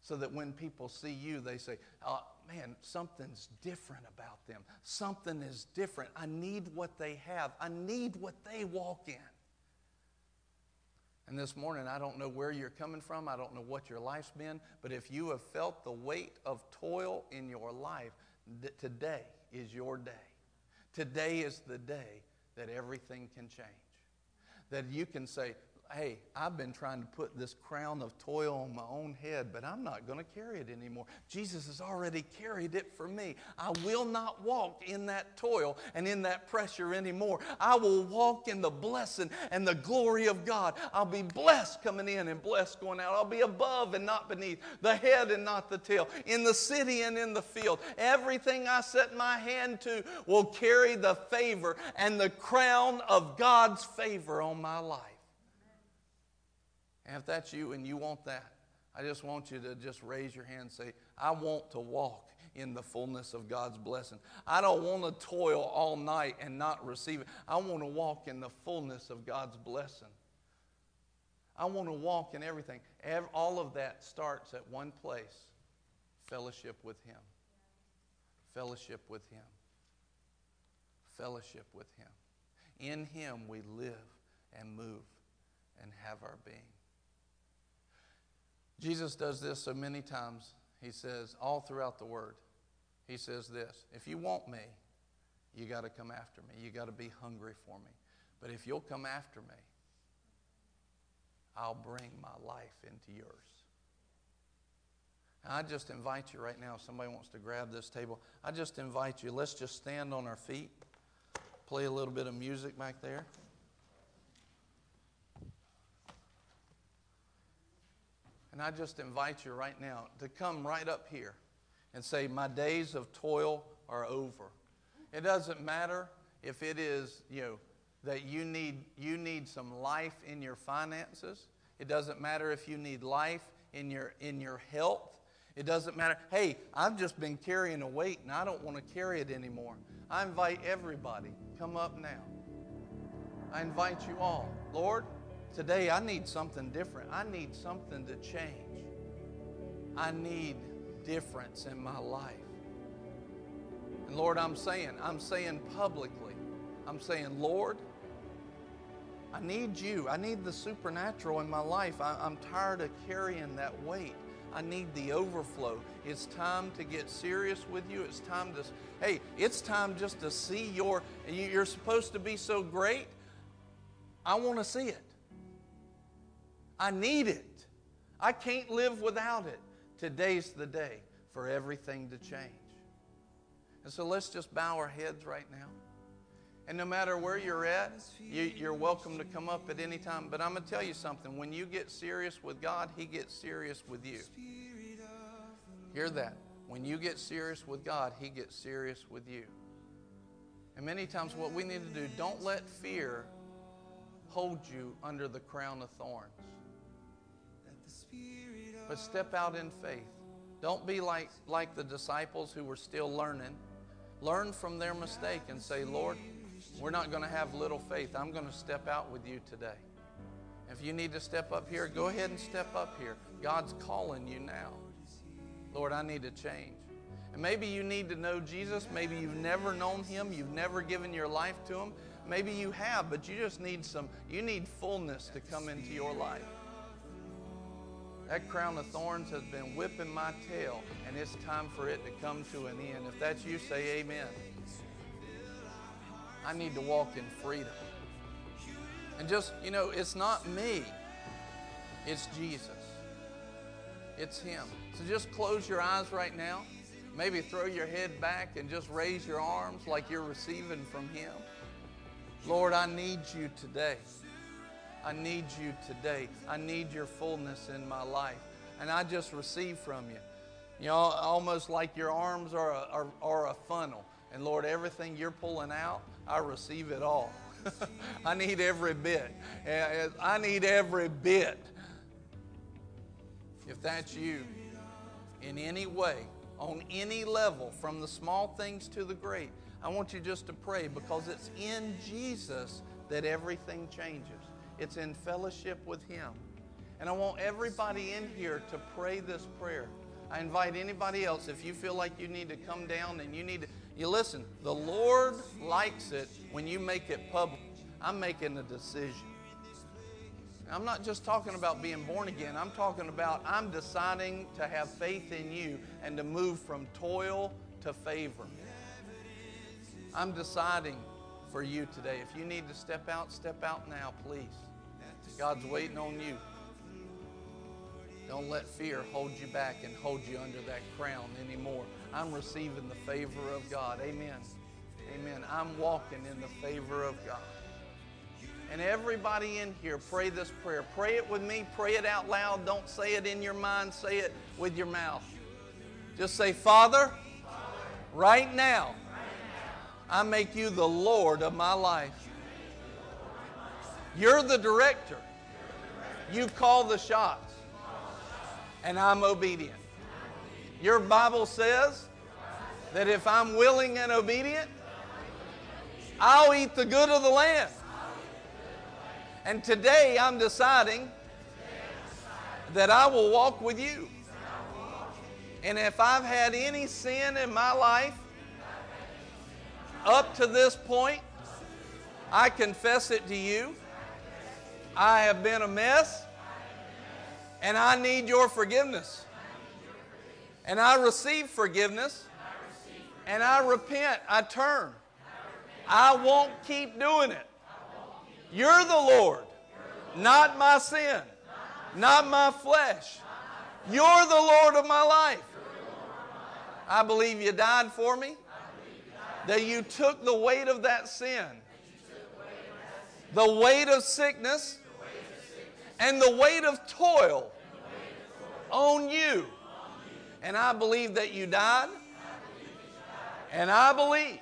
[SPEAKER 1] So that when people see you, they say, oh, man, something's different about them. Something is different. I need what they have, I need what they walk in. And this morning, I don't know where you're coming from. I don't know what your life's been. But if you have felt the weight of toil in your life, today is your day. Today is the day that everything can change. That you can say, hey, I've been trying to put this crown of toil on my own head, but I'm not going to carry it anymore. Jesus has already carried it for me. I will not walk in that toil and in that pressure anymore. I will walk in the blessing and the glory of God. I'll be blessed coming in and blessed going out. I'll be above and not beneath, the head and not the tail, in the city and in the field. Everything I set my hand to will carry the favor and the crown of God's favor on my life. And if that's you and you want that, I just want you to just raise your hand and say, I want to walk in the fullness of God's blessing. I don't want to toil all night and not receive it. I want to walk in the fullness of God's blessing. I want to walk in everything. All of that starts at one place fellowship with Him. Fellowship with Him. Fellowship with Him. In Him we live and move and have our being. Jesus does this so many times. He says, all throughout the Word, He says this If you want me, you got to come after me. You got to be hungry for me. But if you'll come after me, I'll bring my life into yours. I just invite you right now, if somebody wants to grab this table, I just invite you, let's just stand on our feet, play a little bit of music back there. And I just invite you right now to come right up here and say, My days of toil are over. It doesn't matter if it is, you know, that you need, you need some life in your finances. It doesn't matter if you need life in your, in your health. It doesn't matter. Hey, I've just been carrying a weight and I don't want to carry it anymore. I invite everybody, come up now. I invite you all. Lord, Today, I need something different. I need something to change. I need difference in my life. And Lord, I'm saying, I'm saying publicly, I'm saying, Lord, I need you. I need the supernatural in my life. I, am tired of carrying that weight. I need the overflow. It's time to get serious with you. It's time to, hey, it's time just to see your, you're supposed to be so great. I want to see it. I need it. I can't live without it. Today's the day for everything to change. And so let's just bow our heads right now. And no matter where you're at, you, are welcome to come up at any time. But I'm going to tell you something. When you get serious with God, He gets serious with you. Hear that. When you get serious with God, He gets serious with you. And many times, what we need to do, don't let fear hold you under the crown of thorns. But step out in faith. Don't be like, like the disciples who were still learning. Learn from their mistake and say, Lord, we're not going to have little faith. I'm going to step out with you today. If you need to step up here, go ahead and step up here. God's calling you now. Lord, I need to change. And maybe you need to know Jesus. Maybe you've never known him. You've never given your life to him. Maybe you have, but you just need some, you need fullness to come into your life. That crown of thorns has been whipping my tail, and it's time for it to come to an end. If that's you, say amen. I need to walk in freedom. And just, you know, it's not me, it's Jesus. It's Him. So just close your eyes right now. Maybe throw your head back and just raise your arms like you're receiving from Him. Lord, I need you today. I need you today. I need your fullness in my life. And I just receive from you. You know, almost like your arms are a, are, are a funnel. And Lord, everything you're pulling out, I receive it all. <laughs> I need every bit. Eh, eh, I need every bit. If that's you, in any way, on any level, from the small things to the great, I want you just to pray because it's in Jesus that everything changes. It's in fellowship with Him. And I want everybody in here to pray this prayer. I invite anybody else, if you feel like you need to come down and you need to, you listen, the Lord likes it when you make it public. I'm making a decision. I'm not just talking about being born again. I'm talking about I'm deciding to have faith in you and to move from toil to favor. I'm deciding for you today. If you need to step out, step out now, please. God's waiting on you. Don't let fear hold you back and hold you under that crown anymore. I'm receiving the favor of God. Amen. Amen. I'm walking in the favor of God. And everybody in here, pray this prayer. Pray it with me. Pray it out loud. Don't say it in your mind. Say it with your mouth. Just say, Father, right now, I make you the Lord of my life. You're the director. You call the shots. And I'm obedient. Your Bible says that if I'm willing and obedient, I'll eat the good of the land. And today I'm deciding that I will walk with you. And if I've had any sin in my life up to this point, I confess it to you. I have been a mess, and I need your forgiveness. And I receive forgiveness, and I repent, I turn. I won't keep doing it. You're the Lord, not my sin, not my flesh. You're the Lord of my life. I believe you died for me, that you took the weight of that sin, the weight of sickness, and the weight of toil on you. And I believe that you died. And I believe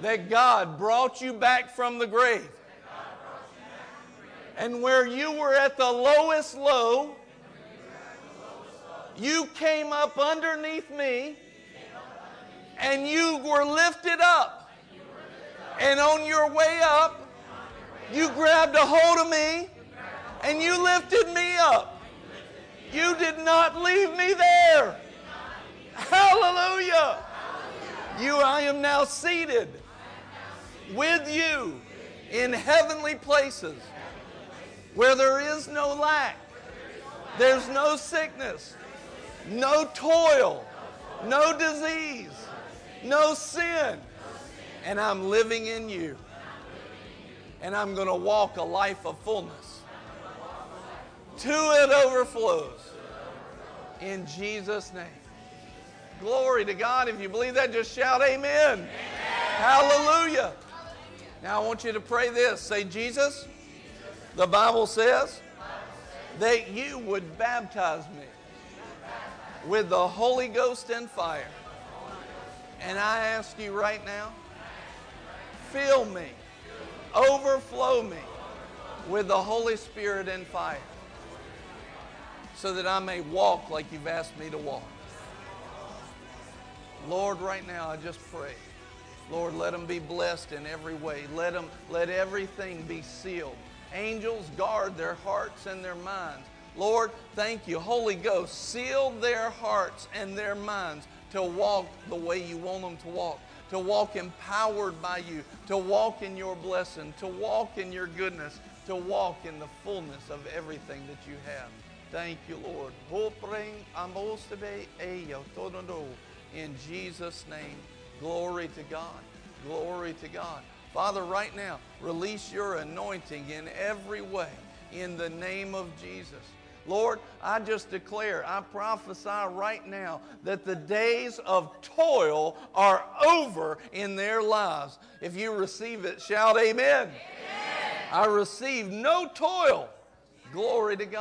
[SPEAKER 1] that God brought you back from the grave. And where you were at the lowest low, you came up underneath me and you were lifted up. And on your way up, you grabbed a hold of me and you lifted me up. You did not leave me there. Hallelujah. You, I am now seated with you in heavenly places where there is no lack, there's no sickness, no toil, no disease, no sin. And I'm living in you. And I'm going to walk a life of fullness. To it overflows. In Jesus' name. Glory to God. If you believe that, just shout amen. amen. Hallelujah. Now I want you to pray this. Say, Jesus, the Bible says that you would baptize me with the Holy Ghost and fire. And I ask you right now, fill me, overflow me with the Holy Spirit and fire so that I may walk like you've asked me to walk. Lord, right now I just pray. Lord, let them be blessed in every way. Let them let everything be sealed. Angels guard their hearts and their minds. Lord, thank you. Holy Ghost, seal their hearts and their minds to walk the way you want them to walk, to walk empowered by you, to walk in your blessing, to walk in your goodness, to walk in the fullness of everything that you have. Thank you, Lord. In Jesus' name, glory to God. Glory to God. Father, right now, release your anointing in every way in the name of Jesus. Lord, I just declare, I prophesy right now that the days of toil are over in their lives. If you receive it, shout amen. amen. I receive no toil. Glory to God.